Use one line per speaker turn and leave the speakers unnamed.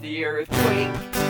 the earthquake.